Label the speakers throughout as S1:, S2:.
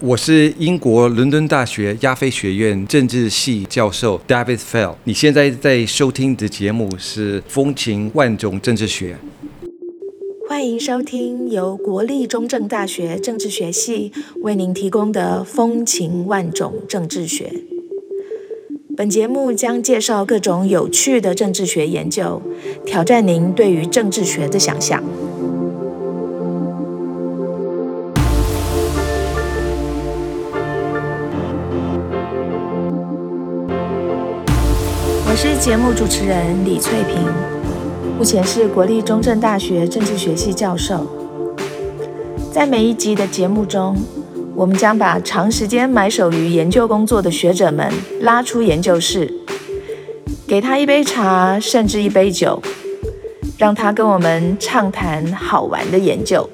S1: 我是英国伦敦大学亚非学院政治系教授 David Fell。你现在在收听的节目是《风情万种政治学》。
S2: 欢迎收听由国立中正大学政治学系为您提供的《风情万种政治学》。本节目将介绍各种有趣的政治学研究，挑战您对于政治学的想象。是节目主持人李翠萍，目前是国立中正大学政治学系教授。在每一集的节目中，我们将把长时间埋首于研究工作的学者们拉出研究室，给他一杯茶，甚至一杯酒，让他跟我们畅谈好玩的研究。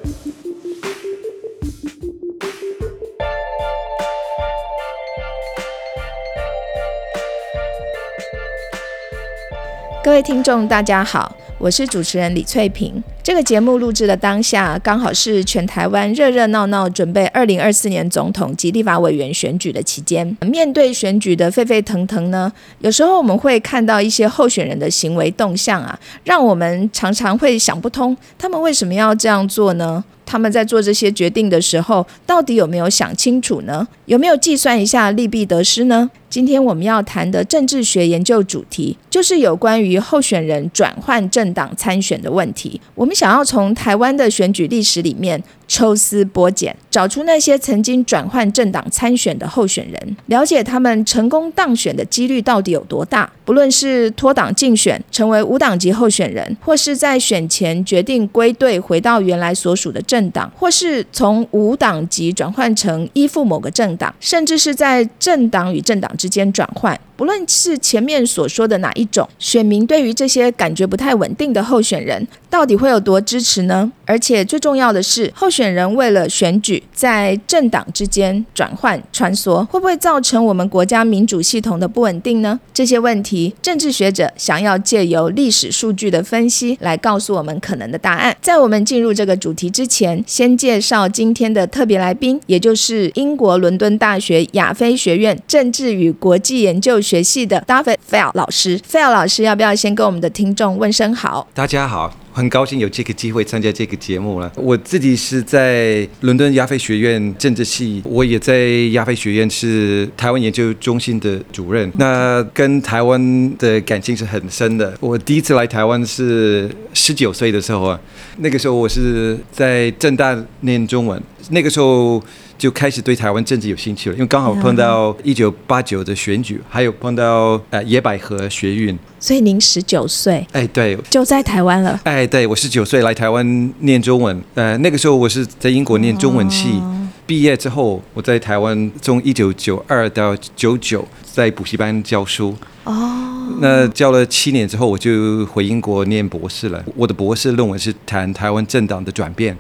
S2: 各位听众，大家好，我是主持人李翠萍。这个节目录制的当下，刚好是全台湾热热闹闹准备二零二四年总统及立法委员选举的期间。面对选举的沸沸腾腾呢，有时候我们会看到一些候选人的行为动向啊，让我们常常会想不通，他们为什么要这样做呢？他们在做这些决定的时候，到底有没有想清楚呢？有没有计算一下利弊得失呢？今天我们要谈的政治学研究主题，就是有关于候选人转换政党参选的问题。我们想要从台湾的选举历史里面抽丝剥茧，找出那些曾经转换政党参选的候选人，了解他们成功当选的几率到底有多大。不论是脱党竞选成为无党籍候选人，或是在选前决定归队回到原来所属的政党，或是从无党籍转换成依附某个政党，甚至是在政党与政党之间转换。不论是前面所说的哪一种，选民对于这些感觉不太稳定的候选人，到底会有多支持呢？而且最重要的是，候选人为了选举，在政党之间转换穿梭，会不会造成我们国家民主系统的不稳定呢？这些问题，政治学者想要借由历史数据的分析来告诉我们可能的答案。在我们进入这个主题之前，先介绍今天的特别来宾，也就是英国伦敦大学亚非学院政治与与国际研究。学系的 David Fell 老师，Fell 老师要不要先跟我们的听众问声好？
S1: 大家好，很高兴有这个机会参加这个节目了。我自己是在伦敦亚非学院政治系，我也在亚非学院是台湾研究中心的主任。那跟台湾的感情是很深的。我第一次来台湾是十九岁的时候啊，那个时候我是在正大念中文，那个时候。就开始对台湾政治有兴趣了，因为刚好碰到一九八九的选举，还有碰到呃野百合学运。
S2: 所以您十九岁，
S1: 哎，对，
S2: 就在台湾了。
S1: 哎，对，我十九岁来台湾念中文。呃，那个时候我是在英国念中文系，毕业之后我在台湾从一九九二到九九在补习班教书。哦，那教了七年之后，我就回英国念博士了。我的博士论文是谈台湾政党的转变。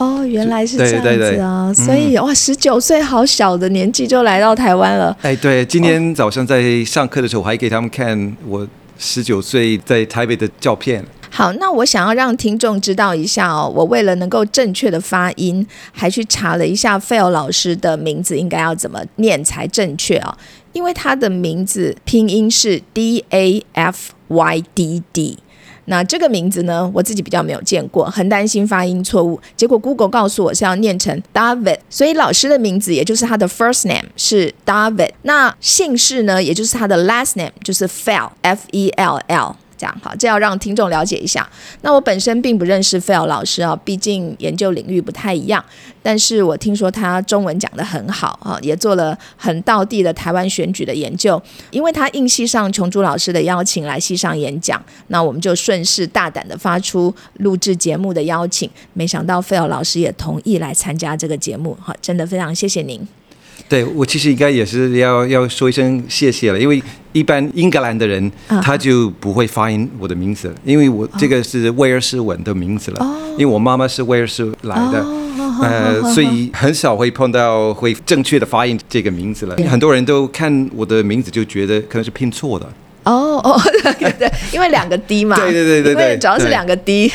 S2: 哦，原来是这样子啊！所以哇，十九岁好小的年纪就来到台湾了。
S1: 哎，对，今天早上在上课的时候，我还给他们看我十九岁在台北的照片。
S2: 好，那我想要让听众知道一下哦，我为了能够正确的发音，还去查了一下 Phil 老师的名字应该要怎么念才正确啊？因为他的名字拼音是 D A F Y D D。那这个名字呢，我自己比较没有见过，很担心发音错误。结果 Google 告诉我是要念成 David，所以老师的名字也就是他的 first name 是 David，那姓氏呢，也就是他的 last name 就是 Fell，F E L L。这样好，这要让听众了解一下。那我本身并不认识费尔老师啊，毕竟研究领域不太一样。但是我听说他中文讲得很好啊，也做了很道地的台湾选举的研究。因为他应系上琼珠老师的邀请来系上演讲，那我们就顺势大胆的发出录制节目的邀请。没想到费尔老师也同意来参加这个节目，哈，真的非常谢谢您。
S1: 对我其实应该也是要要说一声谢谢了，因为一般英格兰的人他就不会发音我的名字，因为我这个是威尔士文的名字了，因为我妈妈是威尔士来的，呃，所以很少会碰到会正确的发音这个名字了。很多人都看我的名字就觉得可能是拼错的。
S2: 哦哦，对对，因为两个 D 嘛，
S1: 对对对对
S2: 对，主要是两个 D。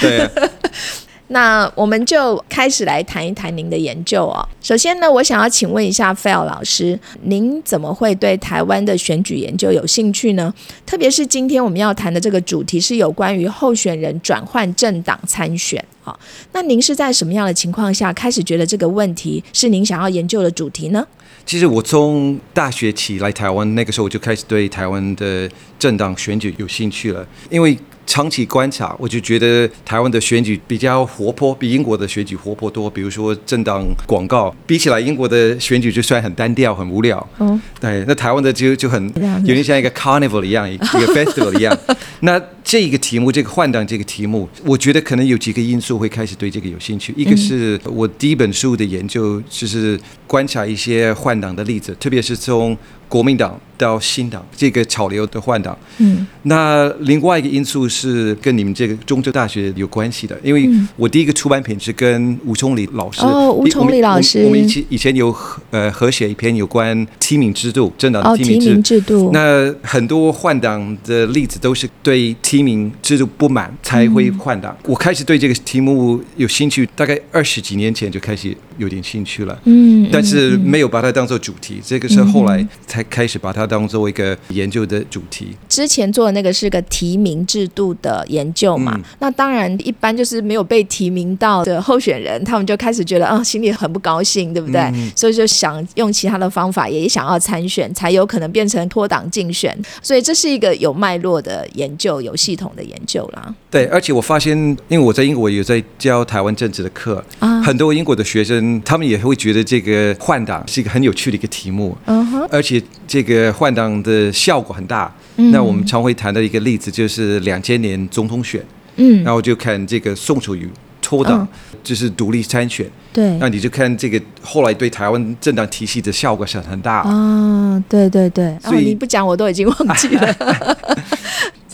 S2: 那我们就开始来谈一谈您的研究哦。首先呢，我想要请问一下费奥老师，您怎么会对台湾的选举研究有兴趣呢？特别是今天我们要谈的这个主题是有关于候选人转换政党参选。好，那您是在什么样的情况下开始觉得这个问题是您想要研究的主题呢？
S1: 其实我从大学起来台湾，那个时候我就开始对台湾的政党选举有兴趣了，因为。长期观察，我就觉得台湾的选举比较活泼，比英国的选举活泼多。比如说政党广告，比起来英国的选举就算很单调、很无聊。嗯，对，那台湾的就就很有点像一个 carnival 一样，一个 festival 一样。那这个题目，这个换挡这个题目，我觉得可能有几个因素会开始对这个有兴趣。一个是我第一本书的研究，就是观察一些换挡的例子，特别是从。国民党到新党这个潮流的换挡，嗯，那另外一个因素是跟你们这个中州大学有关系的，因为我第一个出版品是跟吴崇礼老师，
S2: 哦，吴崇礼老师，
S1: 我们以前以前有呃合写一篇有关提名制度，政党的
S2: 提名制。度，
S1: 那很多换挡的例子都是对提名制度不满才会换党。我开始对这个题目有兴趣，大概二十几年前就开始有点兴趣了，嗯，但是没有把它当做主题，这个是后来。才开始把它当做一个研究的主题。
S2: 之前做的那个是个提名制度的研究嘛？那当然，一般就是没有被提名到的候选人，他们就开始觉得啊，心里很不高兴，对不对？所以就想用其他的方法，也想要参选，才有可能变成脱党竞选。所以这是一个有脉络的研究，有系统的研究啦。
S1: 对，而且我发现，因为我在英国有在教台湾政治的课，啊，很多英国的学生他们也会觉得这个换党是一个很有趣的一个题目，嗯哼，而且。这个换党的效果很大。那我们常会谈到一个例子，就是两千年总统选，嗯，然后就看这个宋楚瑜脱党，就是独立参选，
S2: 对，
S1: 那你就看这个后来对台湾政党体系的效果是很大。
S2: 啊，对对对，所以你不讲我都已经忘记了。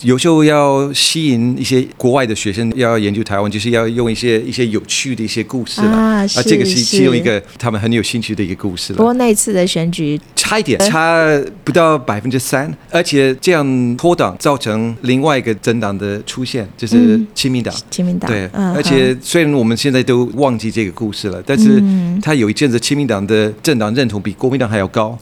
S1: 有时候要吸引一些国外的学生要研究台湾，就是要用一些一些有趣的一些故事了啊，
S2: 这
S1: 个是其中一个他们很有兴趣的一个故事了。
S2: 不过那次的选举
S1: 差一点，差不到百分之三，而且这样脱党造成另外一个政党的出现，就是亲民党。
S2: 亲民党
S1: 对，而且虽然我们现在都忘记这个故事了，但是他有一阵子亲民党的政党认同比国民党还要高。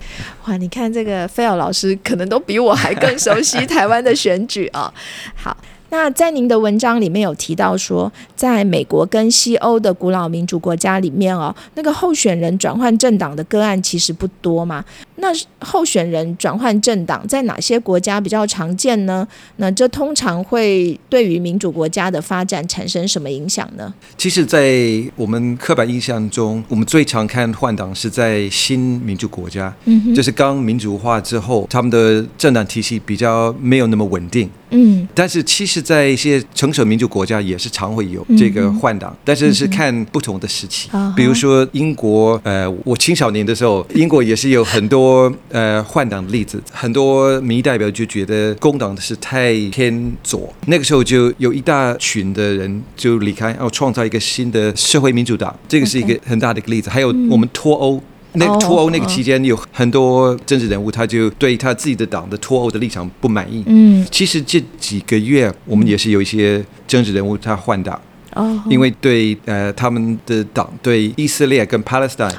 S2: 哇，你看这个菲尔老师可能都比我还更熟悉 台湾的选举。啊，好，那在您的文章里面有提到说，在美国跟西欧的古老民主国家里面哦，那个候选人转换政党的个案其实不多嘛。那候选人转换政党在哪些国家比较常见呢？那这通常会对于民主国家的发展产生什么影响呢？
S1: 其实，在我们刻板印象中，我们最常看换党是在新民主国家，嗯，就是刚民主化之后，他们的政党体系比较没有那么稳定。嗯，但是其实，在一些成熟民主国家也是常会有这个换党，但是是看不同的时期。比如说英国，呃，我青少年的时候，英国也是有很多呃换党的例子，很多民意代表就觉得工党是太偏左，那个时候就有一大群的人就离开，然后创造一个新的社会民主党，这个是一个很大的一个例子。还有我们脱欧。那个脱欧那个期间，有很多政治人物，他就对他自己的党的脱欧的立场不满意。嗯，其实这几个月，我们也是有一些政治人物他换党。哦，因为对呃他们的党对以色列跟 Palestine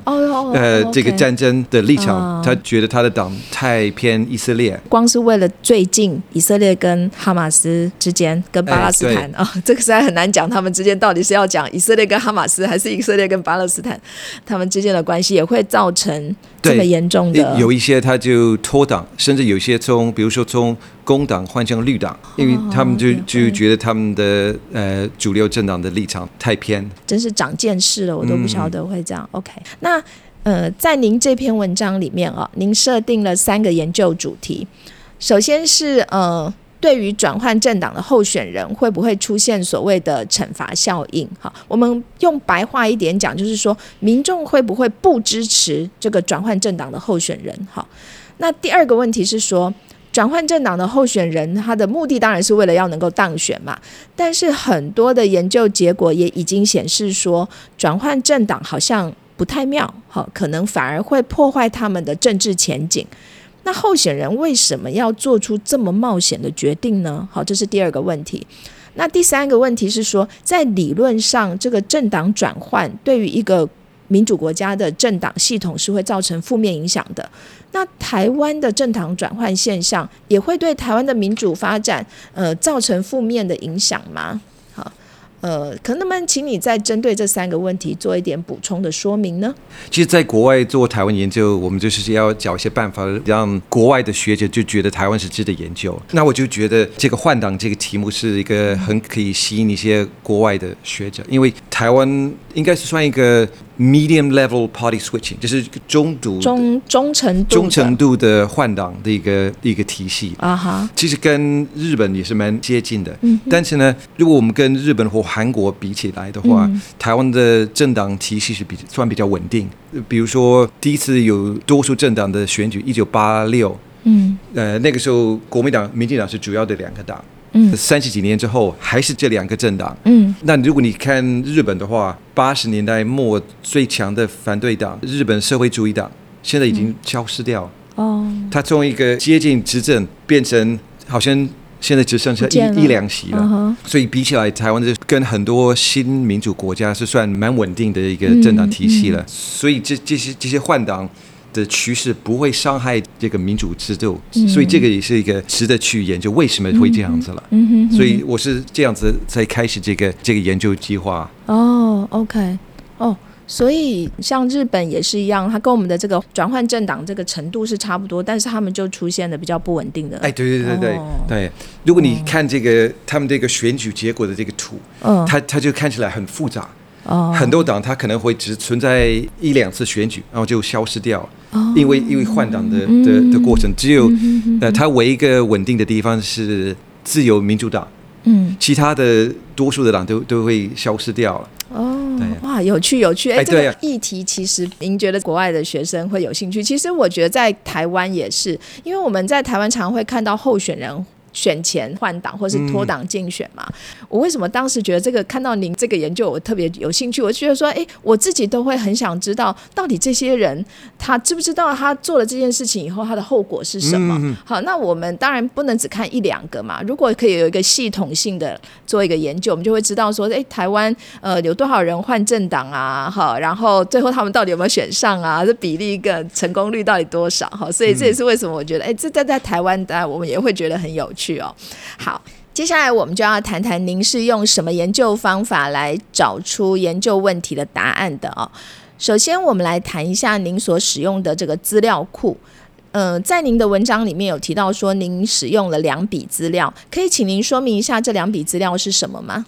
S1: 呃这个战争的立场，他觉得他的党太偏以色列。
S2: 光是为了最近以色列跟哈马斯之间跟巴勒斯坦啊，这个实在很难讲，他们之间到底是要讲以色列跟哈马斯，还是以色列跟巴勒斯坦他们之间的关系，也会造成这么严重的。
S1: 有一些他就脱党，甚至有些从比如说从。工党换成绿党，因为他们就就觉得他们的呃主流政党的立场太偏，
S2: 真是长见识了，我都不晓得会这样。OK，那呃，在您这篇文章里面啊，您设定了三个研究主题，首先是呃，对于转换政党的候选人会不会出现所谓的惩罚效应？哈，我们用白话一点讲，就是说民众会不会不支持这个转换政党的候选人？哈，那第二个问题是说。转换政党的候选人，他的目的当然是为了要能够当选嘛。但是很多的研究结果也已经显示说，转换政党好像不太妙，好，可能反而会破坏他们的政治前景。那候选人为什么要做出这么冒险的决定呢？好，这是第二个问题。那第三个问题是说，在理论上，这个政党转换对于一个民主国家的政党系统是会造成负面影响的。那台湾的政党转换现象也会对台湾的民主发展，呃，造成负面的影响吗？呃，可能不能请你再针对这三个问题做一点补充的说明呢？
S1: 其实，在国外做台湾研究，我们就是要找一些办法，让国外的学者就觉得台湾是值得研究。那我就觉得这个换挡这个题目是一个很可以吸引一些国外的学者，因为台湾应该是算一个。Medium level party switching 就是中度、
S2: 中中程度、
S1: 中程度的换挡的一个一个体系
S2: 啊哈。
S1: 其实跟日本也是蛮接近的，嗯。但是呢，如果我们跟日本或韩国比起来的话，台湾的政党体系是比算比较稳定。比如说，第一次有多数政党的选举，一九八六，嗯，呃，那个时候国民党、民进党是主要的两个党。嗯，三十几年之后还是这两个政党。嗯，那如果你看日本的话，八十年代末最强的反对党日本社会主义党，现在已经消失掉。哦，它从一个接近执政变成好像现在只剩下一一两席了。所以比起来，台湾这跟很多新民主国家是算蛮稳定的一个政党体系了。所以这这些这些换党。的趋势不会伤害这个民主制度，所以这个也是一个值得去研究为什么会这样子了。嗯哼所以我是这样子才开始这个这个研究计划。
S2: 哦，OK，哦，所以像日本也是一样，它跟我们的这个转换政党这个程度是差不多，但是他们就出现了比较不稳定的。
S1: 哎，对对对对对。如果你看这个他们这个选举结果的这个图，嗯，它它就看起来很复杂。哦，很多党它可能会只存在一两次选举，然后就消失掉。因为因为换党的的的过程，只有呃，它唯一一个稳定的地方是自由民主党，嗯，其他的多数的党都都会消失掉了。哦，
S2: 哇，有趣有趣，哎，这个议题其实您觉得国外的学生会有兴趣？其实我觉得在台湾也是，因为我们在台湾常会看到候选人。选前换党或是脱党竞选嘛？我为什么当时觉得这个看到您这个研究我特别有兴趣？我觉得说，哎，我自己都会很想知道，到底这些人他知不知道他做了这件事情以后他的后果是什么？好，那我们当然不能只看一两个嘛。如果可以有一个系统性的做一个研究，我们就会知道说，哎，台湾呃有多少人换政党啊？好，然后最后他们到底有没有选上啊？这比例跟成功率到底多少？好，所以这也是为什么我觉得，哎，这在在台湾，当然我们也会觉得很有趣。去哦，好，接下来我们就要谈谈您是用什么研究方法来找出研究问题的答案的哦。首先，我们来谈一下您所使用的这个资料库。嗯，在您的文章里面有提到说，您使用了两笔资料，可以请您说明一下这两笔资料是什么吗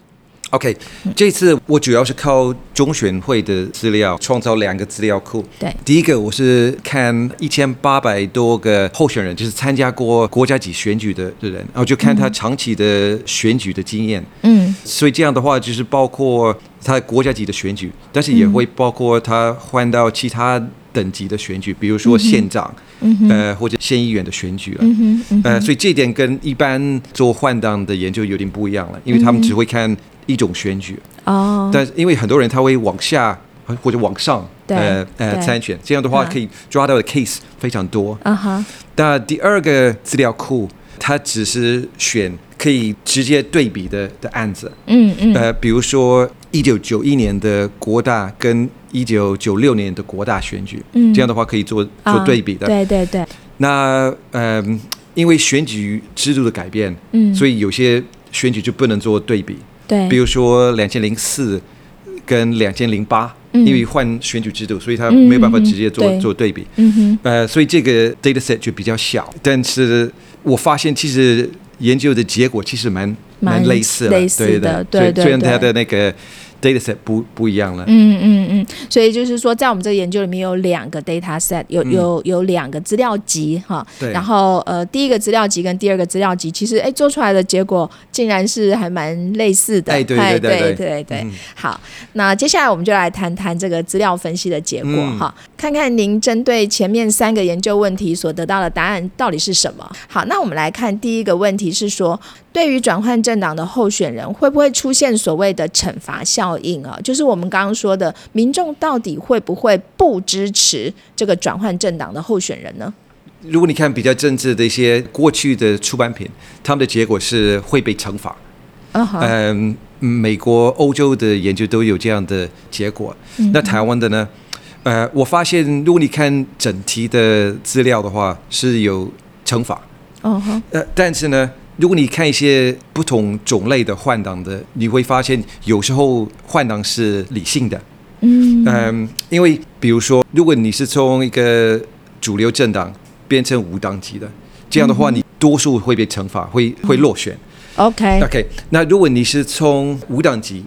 S1: ？OK，这次我主要是靠中选会的资料创造两个资料库。
S2: 对，
S1: 第一个我是看一千八百多个候选人，就是参加过国家级选举的的人，然后就看他长期的选举的经验。嗯，所以这样的话就是包括他国家级的选举，但是也会包括他换到其他等级的选举，比如说县长，呃或者县议员的选举了。呃，所以这点跟一般做换党的研究有点不一样了，因为他们只会看。一种选举哦，但因为很多人他会往下或者往上呃呃参选，这样的话可以抓到的 case 非常多。啊哈。那第二个资料库，它只是选可以直接对比的的案子。嗯嗯。呃，比如说一九九一年的国大跟一九九六年的国大选举，嗯，这样的话可以做做对比的。
S2: 对对对。
S1: 那呃，因为选举制度的改变，嗯，所以有些选举就不能做对比。
S2: 对，
S1: 比如说两千零四跟两千零八，因为换选举制度，所以他没有办法直接做做对比。嗯哼，呃，所以这个 data set 就比较小。但是我发现其实研究的结果其实蛮蛮类似
S2: 的，对
S1: 的，
S2: 对对，
S1: 虽然它的那个。Data set 不不一样了。嗯
S2: 嗯嗯，所以就是说，在我们这个研究里面有两个 data set，有有有两个资料集哈。
S1: 对。
S2: 然后呃，第一个资料集跟第二个资料集，其实哎做出来的结果竟然是还蛮类似的。
S1: 哎对对对
S2: 对对。好，那接下来我们就来谈谈这个资料分析的结果哈，看看您针对前面三个研究问题所得到的答案到底是什么。好，那我们来看第一个问题是说。对于转换政党的候选人，会不会出现所谓的惩罚效应啊？就是我们刚刚说的，民众到底会不会不支持这个转换政党的候选人呢？
S1: 如果你看比较政治的一些过去的出版品，他们的结果是会被惩罚。
S2: 嗯，
S1: 美国、欧洲的研究都有这样的结果。那台湾的呢？呃，我发现如果你看整体的资料的话，是有惩罚。
S2: 哦哈，
S1: 呃，但是呢，如果你看一些不同种类的换挡的，你会发现有时候换挡是理性的。
S2: 嗯。
S1: 嗯，因为比如说，如果你是从一个主流政党变成无党籍的，这样的话，你多数会被惩罚，会会落选。，OK，OK，那如果你是从无党籍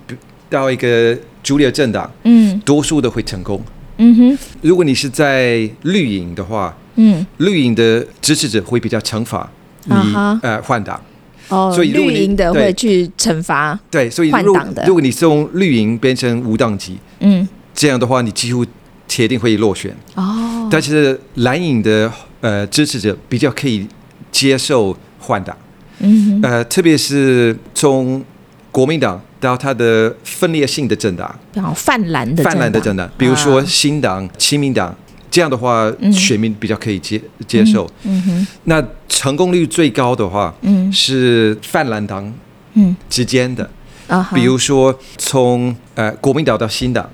S1: 到一个主流政党，
S2: 嗯。
S1: 多数的会成功。
S2: 嗯哼，
S1: 如果你是在绿营的话，
S2: 嗯。
S1: 绿营的支持者会比较惩罚你、呃换党。
S2: 哦，
S1: 所以
S2: 绿营的会去惩罚，
S1: 对，所以
S2: 换党的。
S1: 如果你从绿营变成无党籍，
S2: 嗯，
S1: 这样的话你几乎铁定会落选。
S2: 哦，
S1: 但是蓝营的呃支持者比较可以接受换党，
S2: 嗯，
S1: 呃，特别是从国民党到他的分裂性的政党。
S2: 然后泛蓝的
S1: 泛蓝的政党，比如说
S2: 啊
S1: 新党、亲民党，这样的话，
S2: 嗯。
S1: 选民比较可以接接受。
S2: 嗯哼，
S1: 那成功率最高的话，
S2: 嗯。
S1: 是泛蓝党
S2: 嗯。
S1: 之间的，
S2: 啊哈，
S1: 比如说从呃国民党到新党，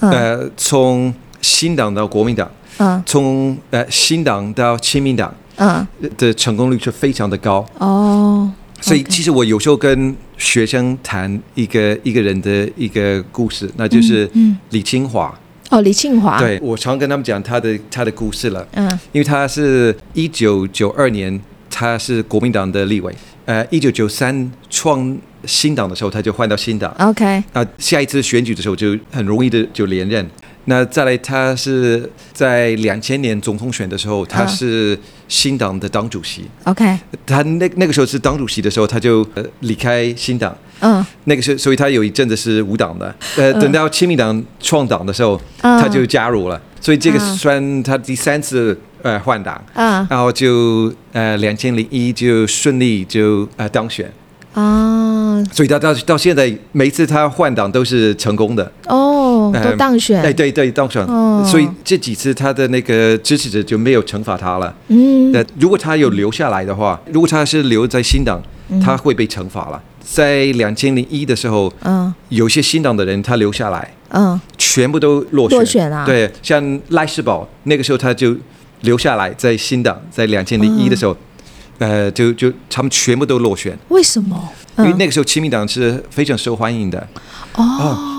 S2: 嗯。
S1: 呃从新党到国民党，
S2: 嗯。
S1: 从呃新党到亲民党
S2: 嗯。
S1: 的成功率是非常的高。
S2: 哦，
S1: 所以其实我有时候跟学生谈一个一个人的一个故事，那就是
S2: 嗯。
S1: 李清华。
S2: 哦，李庆华，，
S1: 对我常跟他们讲他的他的故事了，
S2: 嗯。
S1: 因为他是一九九二年他是国民党的立委，呃，一九九三创新党的时候他就换到新党
S2: ，，OK，
S1: 那，下一次选举的时候就很容易的就连任。那再来，他是在两千年总统选的时候，他
S2: 嗯。
S1: 是新党的党主席。
S2: OK，
S1: 他那那个时候是党主席的时候，他就呃离开新党。
S2: 嗯
S1: 那个时候，所以他有一阵子是无党的。呃，等到亲民党创党的时候，
S2: 嗯
S1: 他就加入了。所以这个
S2: 嗯
S1: 算他第三次呃换党，
S2: 嗯
S1: 然后就呃两千零一就顺利就呃当选。
S2: 啊
S1: 所以他到到现在每一次他换党都是成功的。
S2: 哦，都
S1: 嗯
S2: 当选，
S1: 哎，对对，当选。
S2: 哦
S1: 所以这几次他的那个支持者就没有惩罚他了。
S2: 嗯
S1: 那如果他有留下来的话，如果他是留在新党，他会被惩罚了。在两千零一的时候，
S2: 嗯
S1: 有些新党的人他留下来，
S2: 嗯
S1: 全部都落选。
S2: 落选啊
S1: 对，像赖世宝那个时候他就留下来在新党，在两千零一的时候，呃，就就他们全部都落选，
S2: 为什么？嗯
S1: 因为那个时候亲民党是非常受欢迎的。
S2: 哦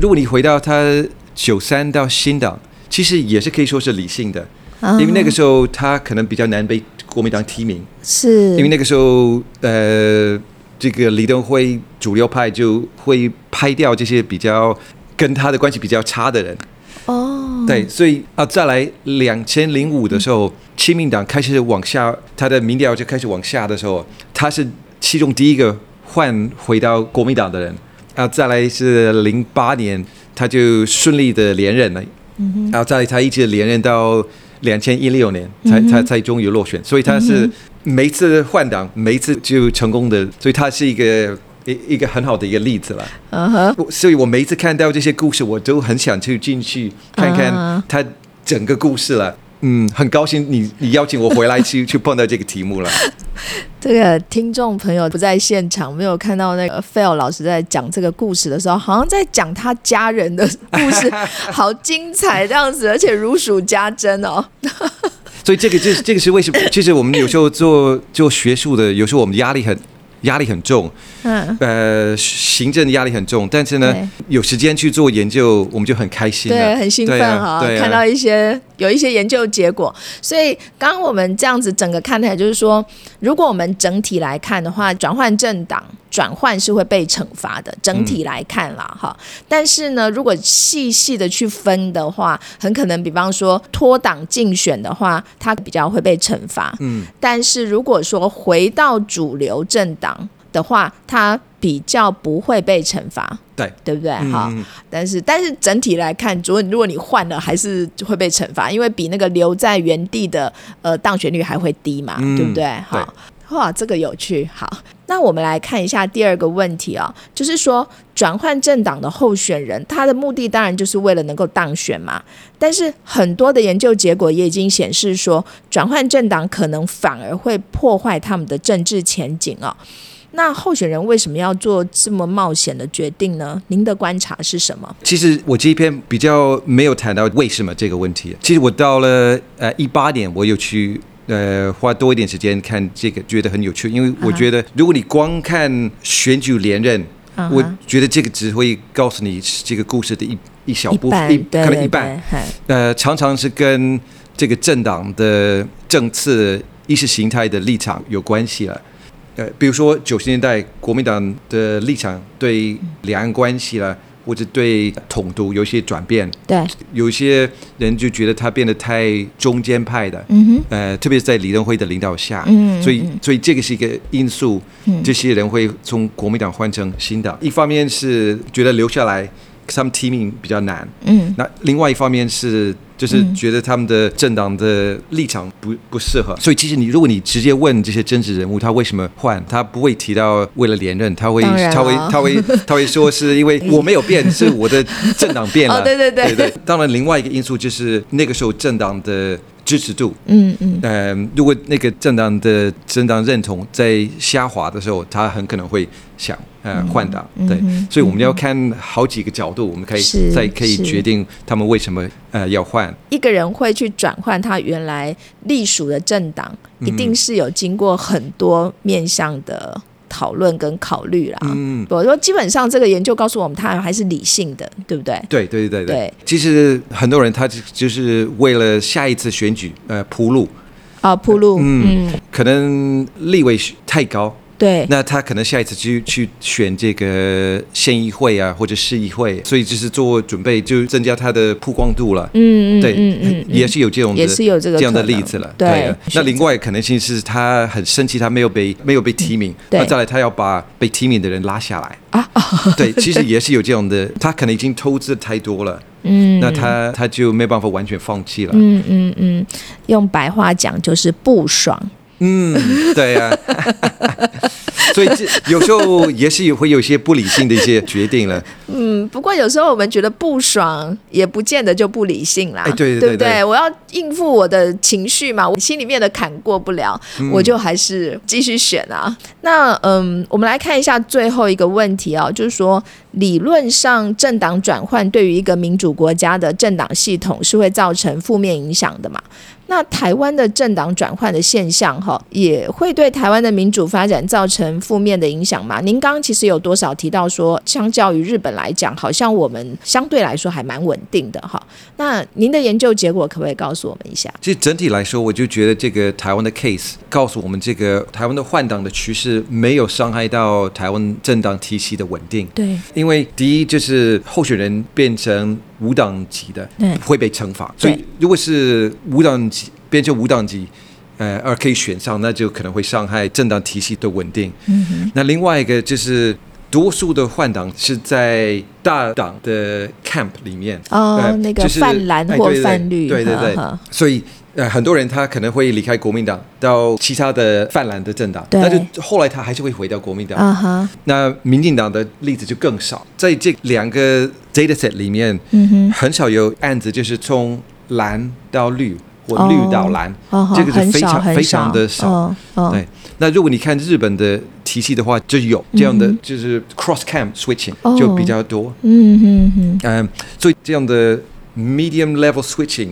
S1: 如果你回到他九三到新党，其实也是可以说是理性的，
S2: 嗯
S1: 因为那个时候他可能比较难被国民党提名，
S2: 是。
S1: 因为那个时候呃，这个李登辉主流派就会拍掉这些比较跟他的关系比较差的人，
S2: 哦，
S1: 对，所以啊，再来两千零五的时候，亲民党开始往下，他的民调就开始往下的时候，他是其中第一个换回到国民党的人。啊，再来是零八年，他就顺利的连任了。嗯、然后再来他一直连任到两千一六年，才、才才终于落选。所以他是每一次换党，每一次就成功的，所以他是一个一一个很好的一个例子了。
S2: 嗯哼，
S1: 我所以我每一次看到这些故事，我都很想去进去看看
S2: 啊
S1: 他整个故事了。嗯，很高兴你你邀请我回来去 去碰到这个题目了。
S2: 这个听众朋友不在现场，没有看到那个 Phil 老师在讲这个故事的时候，好像在讲他家人的故事，好精彩这样子，而且如数家珍哦。
S1: 所以这个就是这个是为什么？其实我们有时候做做学术的，有时候我们压力很压力很重，
S2: 嗯，
S1: 呃，行政压力很重，但是呢，有时间去做研究，我们就很开心了，
S2: 对，很兴奋哈、看到一些有一些研究结果。所以刚刚我们这样子整个看起来，就是说，如果我们整体来看的话，转换政党转换是会被惩罚的，整体来看啦哈。但是呢，如果细细的去分的话，很可能比方说脱党竞选的话，它比较会被惩罚。
S1: 嗯，
S2: 但是如果说回到主流政党的话，它比较不会被惩罚。
S1: 对，
S2: 对不对？哈、
S1: 嗯
S2: 但是但是整体来看，如果如果你换了，还是会被惩罚，因为比那个留在原地的呃当选率还会低嘛，
S1: 嗯
S2: 对不对？好，哇，这个有趣。好，那我们来看一下第二个问题啊、就是说转换政党的候选人，他的目的当然就是为了能够当选嘛。但是很多的研究结果也已经显示说，转换政党可能反而会破坏他们的政治前景哦。那候选人为什么要做这么冒险的决定呢？您的观察是什么？
S1: 其实我这一篇比较没有谈到为什么这个问题。其实我到了呃一八年，我有去呃花多一点时间看这个，觉得很有趣，因为我觉得如果你光看选举连任。我觉得这个只会告诉你这个故事的一一小部分，一可能一半。呃，常常是跟这个政党的政策、意识形态的立场有关系了。呃，比如说九十年代国民党的立场对两岸关系了。或者对统独有些转变，
S2: 对，
S1: 有些人就觉得他变得太中间派的，嗯哼，呃，特别是在李登辉的领导下，嗯，所以，所以这个是一个因素，这些人会从国民党换成新党，一方面是觉得留下来。他们提名比较难，嗯，那另外一方面是，就是觉得他们的政党的立场不不适合，所以其实你如果你直接问这些政治人物，他为什么换，他不会提到为了连任，他会他会他会 他会说是因为我没有变，是我的政党变了，
S2: 对 对。对
S1: 对。当然，另外一个因素就是那个时候政党的支持度，嗯嗯，呃，如果那个政党的政党认同在下滑的时候，他很可能会想。呃，换挡对，所以我们要看好几个角度，我们可以再可以决定他们为什么呃要换。
S2: 一个人会去转换他原来隶属的政党，一定是有经过很多面向的讨论跟考虑啦。嗯，我说基本上这个研究告诉我们，他还是理性的，对不对？
S1: 对对对对。其实很多人他就是为了下一次选举呃铺路
S2: 啊铺路，嗯，
S1: 可能立位太高。
S2: 对，
S1: 那他可能下一次去去选这个县议会啊，或者市议会，所以就是做准备，就增加他的曝光度了。嗯嗯，对，嗯嗯，也是有这种，
S2: 也是有这个
S1: 这样的例子了。对，那另外可能性是他很生气，他没有被没有被提名，那再来他要把被提名的人拉下来啊。对，其实也是有这样的，他可能已经投资太多了，嗯，那他他就没办法完全放弃了。嗯嗯
S2: 嗯，用白话讲就是不爽。
S1: 嗯，对呀，所以这有时候也是会有一些不理性的一些决定了。
S2: 嗯，不过有时候我们觉得不爽，也不见得就不理性啦。
S1: 对对
S2: 对，我要应付我的情绪嘛，我心里面的坎过不了，我就还是继续选啊。那嗯，我们来看一下最后一个问题啊，就是说，理论上政党转换对于一个民主国家的政党系统是会造成负面影响的嘛？那台湾的政党转换的现象，哈，也会对台湾的民主发展造成负面的影响吗？您刚刚其实有多少提到说，相较于日本来讲，好像我们相对来说还蛮稳定的，哈。那您的研究结果可不可以告诉我们一下？
S1: 其实整体来说，我就觉得这个台湾的 case 告诉我们，这个台湾的换党的趋势没有伤害到台湾政党体系的稳定。
S2: 对，
S1: 因为第一就是候选人变成。无党籍的会被惩罚，所以如果是无党籍变成无党籍，呃，而可以选上，那就可能会伤害政党体系的稳定。嗯那另外一个就是多数的换党是在大党的 camp 里面，
S2: 哦，那个泛蓝或泛绿，
S1: 对对对，所以。呃，很多人他可能会离开国民党到其他的泛蓝的政党，但是后来他还是会回到国民党。啊哈，那民进党的例子就更少，在这两个 data set 里面，嗯哼，很少有案子就是从蓝到绿或绿到蓝，这个是非常非常的少。对，那如果你看日本的体系的话，就有这样的，就是 cross camp switching 就比较多。嗯哼哼，嗯，所以这样的。Medium level switching，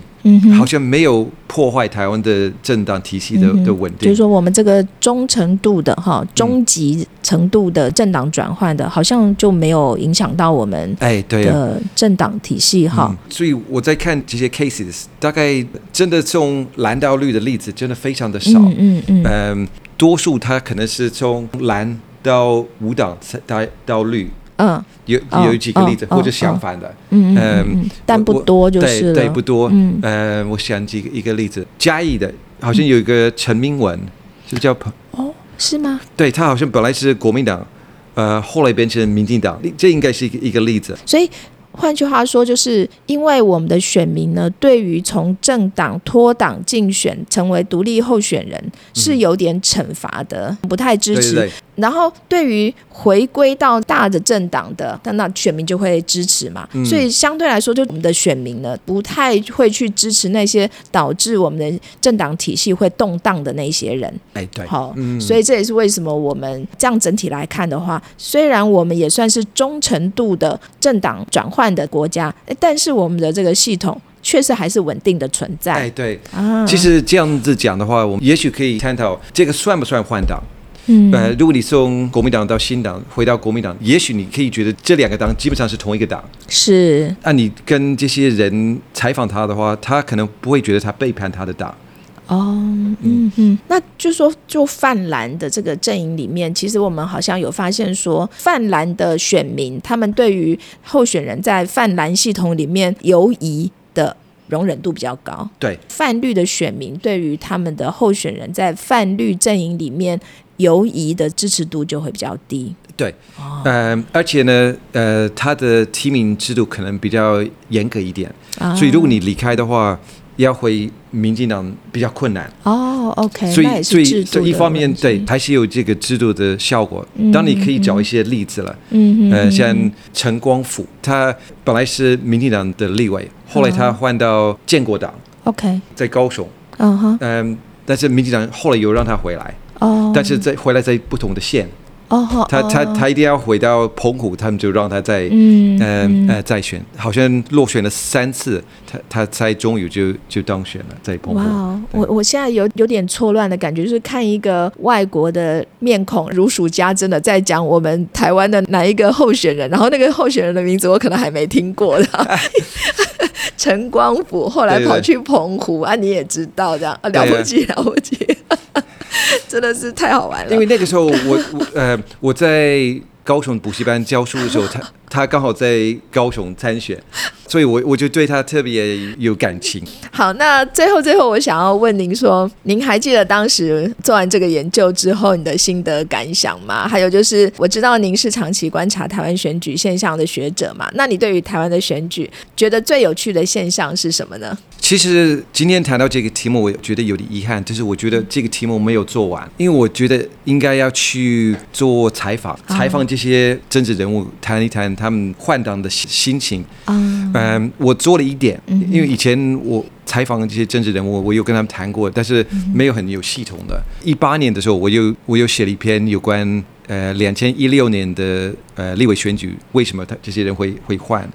S1: 好像没有破坏台湾的政党体系的的稳定。
S2: 就是说，我们这个中程度的哈，中级程度的政党转换的，好像就没有影响到我们哎对的政党体系哈。
S1: 所以我在看这些 cases，大概真的从蓝到绿的例子真的非常的少。嗯嗯嗯，多数它可能是从蓝到无党到到绿。嗯，有有几个例子，或者相反的，嗯
S2: 嗯，但不多就是
S1: 了，对不多。嗯，呃，我想几个一个例子，嘉义的，好像有一个陈明文，就叫
S2: 哦，是吗？
S1: 对他好像本来是国民党，呃，后来变成民进党，这应该是一个一个例子。
S2: 所以换句话说，就是因为我们的选民呢，对于从政党脱党竞选成为独立候选人是有点惩罚的，不太支持。然后对于回归到大的政党的，那那选民就会支持嘛。
S1: 嗯
S2: 所以相对来说，就我们的选民呢，不太会去支持那些导致我们的政党体系会动荡的那些人。
S1: 哎，对，
S2: 好，
S1: 嗯
S2: 所以这也是为什么我们这样整体来看的话，虽然我们也算是忠诚度的政党转换的国家，诶但是我们的这个系统确实还是稳定的存在
S1: 哎，对。
S2: 啊。
S1: 其实这样子讲的话，我们也许可以探讨这个算不算换党。
S2: 嗯
S1: 呃，如果你从国民党到新党，回到国民党，也许你可以觉得这两个党基本上是同一个党。
S2: 是
S1: 那你跟这些人采访他的话，他可能不会觉得他背叛他的党。
S2: 哦，嗯嗯，那就说就泛蓝的这个阵营里面，其实我们好像有发现说，泛蓝的选民他们对于候选人在泛蓝系统里面犹疑的容忍度比较高。
S1: 对，
S2: 泛绿的选民对于他们的候选人在泛绿阵营里面游移的支持度就会比较低。
S1: 对，呃，而且呢，呃，他的提名制度可能比较严格一点，
S2: 啊
S1: 所以如果你离开的话，要回民进党比较困难。
S2: 哦，OK，
S1: 所以，所以这一方面对，还是有这个制度的效果。当你可以找一些例子了，
S2: 嗯
S1: 呃，像陈光甫，他本来是民进党的立委，后来他换到建国党
S2: ，OK，
S1: 在高雄，
S2: 嗯哼，
S1: 嗯，但是民进党后来又让他回来，
S2: 哦，
S1: 但是在回来在不同的县，
S2: 哦，
S1: 他他
S2: 哦。
S1: 他一定要回到澎湖，他们就让他在
S2: 嗯
S1: 呃再选，好像落选了三次，他他才终于就就当选了，在澎湖。
S2: 哇哦，我我现在有有点错乱的感觉，就是看一个外国的面孔如数家珍的在讲我们台湾的哪一个候选人，然后那个候选人的名字我可能还没听过的。陈光甫后来跑去澎湖啊，你也知道这样啊了不起了不起，真的是太好玩了。
S1: 因为那个时候我呃我在高雄补习班教书的时候，他他刚好在高雄参选，所以我我就对他特别有感情。
S2: 好，那最后最后，我想要问您说，您还记得当时做完这个研究之后你的心得感想吗？还有就是，我知道您是长期观察台湾选举现象的学者嘛，那你对于台湾的选举，觉得最有趣的现象是什么呢？
S1: 其实今天谈到这个题目，我觉得有点遗憾，就是我觉得这个题目没有做完，因为我觉得应该要去做采访，采访这些政治人物，谈一谈他们换党的心心情。
S2: 啊、
S1: 嗯，我做了一点，因为以前我采访这些政治人物，我有跟他们谈过，但是没有很有系统的。一八年的时候，我又我又写了一篇有关呃两千一六年的呃立委选举，为什么他这些人会会换，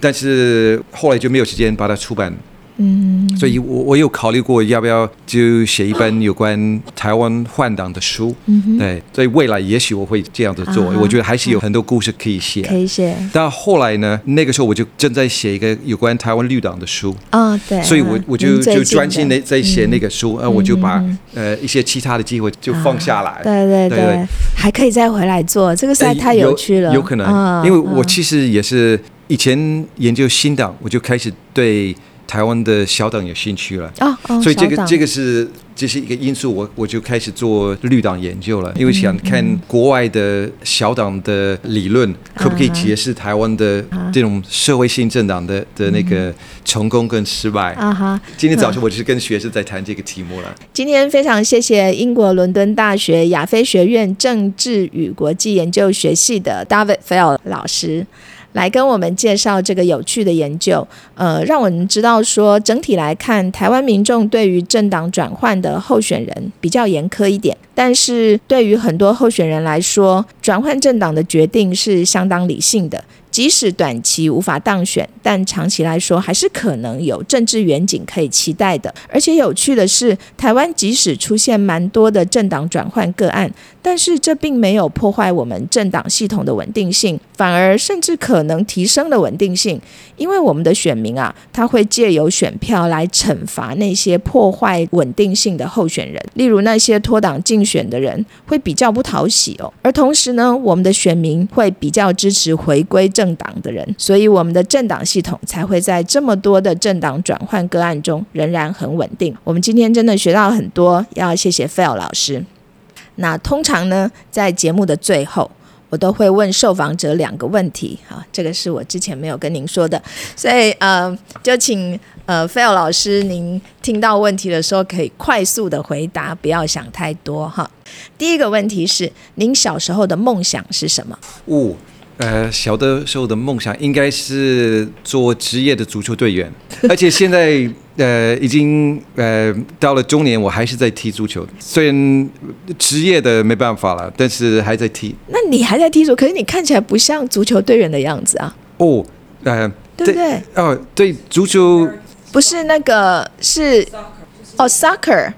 S1: 但是后来就没有时间把它出版。
S2: 嗯，
S1: 所以我我有考虑过要不要就写一本有关台湾换党的书，对，所以未来也许我会这样子做。我觉得还是有很多故事可以写。
S2: 可以写。
S1: 但后来呢，那个时候我就正在写一个有关台湾绿党的书，
S2: 啊、对，
S1: 所以我我就就专心的在写那个书，呃，我就把呃一些其他的机会就放下来。
S2: 对对
S1: 对对。
S2: 还可以再回来做，这个实在
S1: 呃
S2: 太有趣了，
S1: 有可能，
S2: 嗯
S1: 因为我
S2: 嗯。
S1: 其实也是以前研究新党，我就开始对台湾的小党有兴趣了。
S2: 哦哦，
S1: 所以这个这个是这是一个因素，我我就开始做绿党研究了，因为想看国外的小党的理论，可不可以解释台湾的这种社会性政党的的那个成功跟失败。
S2: 啊哈，
S1: 今天早上我就是跟学生在谈这个题目了。
S2: 今天非常谢谢英国伦敦大学亚非学院政治与国际研究学系的 David Fell 老师。来跟我们介绍这个有趣的研究，呃，让我们知道说，整体来看，台湾民众对于政党转换的候选人比较严苛一点，但是对于很多候选人来说，转换政党的决定是相当理性的。即使短期无法当选，但长期来说还是可能有政治远景可以期待的。而且有趣的是，台湾即使出现蛮多的政党转换个案，但是这并没有破坏我们政党系统的稳定性，反而甚至可能提升了稳定性。因为我们的选民啊，他会借由选票来惩罚那些破坏稳定性的候选人，例如那些脱党竞选的人会比较不讨喜哦。而同时呢，我们的选民会比较支持回归政政党的人，所以我们的政党系统才会在这么多的政党转换个案中仍然很稳定。我们今天真的学到很多，要谢谢 Phil 老师。那通常呢，在节目的最后，我都会问受访者两个问题，哈，这个是我之前没有跟您说的，所以呃，就请呃菲尔老师，您听到问题的时候可以快速的回答，不要想太多哈。第一个问题是，您小时候的梦想是什么？
S1: 哦，呃，小的时候的梦想应该是做职业的足球队员，而且现在呃已经呃到了中年，我还是在踢足球。虽然职业的没办法了，但是还在踢。
S2: 那你还在踢足，可是你看起来不像足球队员的样子啊，
S1: 哦，呃，
S2: 对不对？
S1: 哦，对，足球
S2: 不是那个是哦，soccer，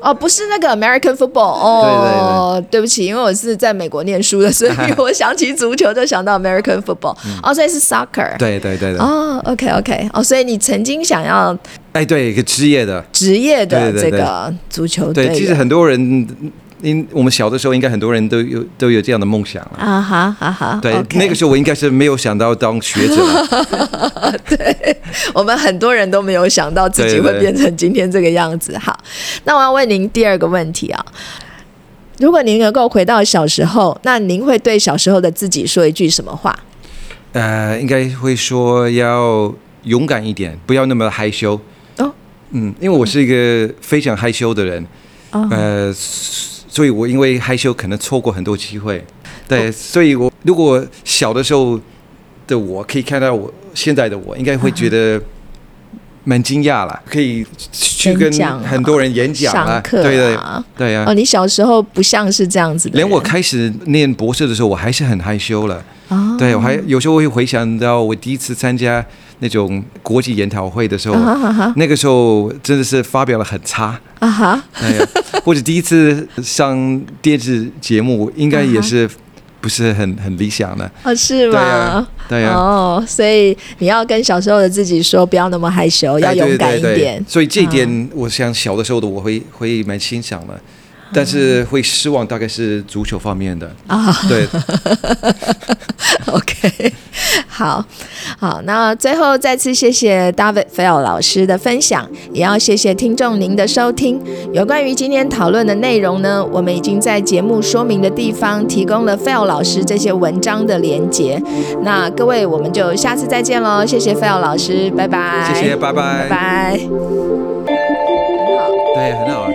S2: 哦，不是那个 American football，哦，对不起，因为我是在美国念书的，所以我想起足球就想到 American football，哦，所以是 soccer，
S1: 对对对对。
S2: 哦，OK OK，哦，所以你曾经想要
S1: 哎，对，一个职业的，
S2: 职业的这个足球队
S1: 其实很多人，因我们小的时候，应该很多人都有都有这样的梦想了。
S2: 啊哈哈哈，
S1: 对那个时候我应该是没有想到当学者 对。
S2: 我们很多人都没有想到自己会变成今天这个样子。好，那我要问您第二个问题啊。如果您能够回到小时候，那您会对小时候的自己说一句什么话？
S1: 呃，应该会说要勇敢一点，不要那么害羞。
S2: 哦，
S1: 嗯，因为我是一个非常害羞的人，
S2: 哦
S1: 呃，所以我因为害羞可能错过很多机会。对，所以我如果小的时候的我可以看到我现在的我，应该会觉得蛮惊讶了，可以去跟很多人演讲啊，
S2: 上课
S1: 对对
S2: 啊
S1: 对啊
S2: 哦，。你小时候不像是这样子的，
S1: 连我开始念博士的时候，我还是很害羞了。
S2: 哦，
S1: 对，我还有时候会回想到我第一次参加那种国际研讨会的时候，那个时候真的是发表了很差，
S2: 啊哈，
S1: 哎呀，或者第一次上电视节目，应该也是不是很很理想的。
S2: 哦是
S1: 对
S2: 吗
S1: 呀？，对呀。
S2: 哦，所以你要跟小时候的自己说，不要那么害羞，要勇敢一
S1: 对对
S2: 点。
S1: 所以这一点，我想小的时候的我会会蛮欣赏的，但是会失望，大概是足球方面的。
S2: 啊，
S1: 对，
S2: OK，好，好，那最后再次谢谢 David Fell 老师的分享，也要谢谢听众您的收听。有关于今天讨论的内容呢，我们已经在节目说明的地方提供了 Fell 老师这些文章的连接。那各位，我们就下次再见喽，谢谢 Fell 老师，拜拜，
S1: 谢谢，拜拜。
S2: 拜拜。很好。
S1: 对，很好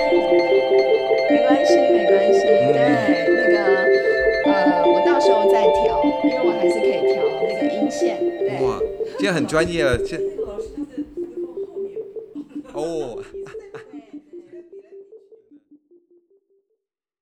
S1: 这样很专业了，这。哦。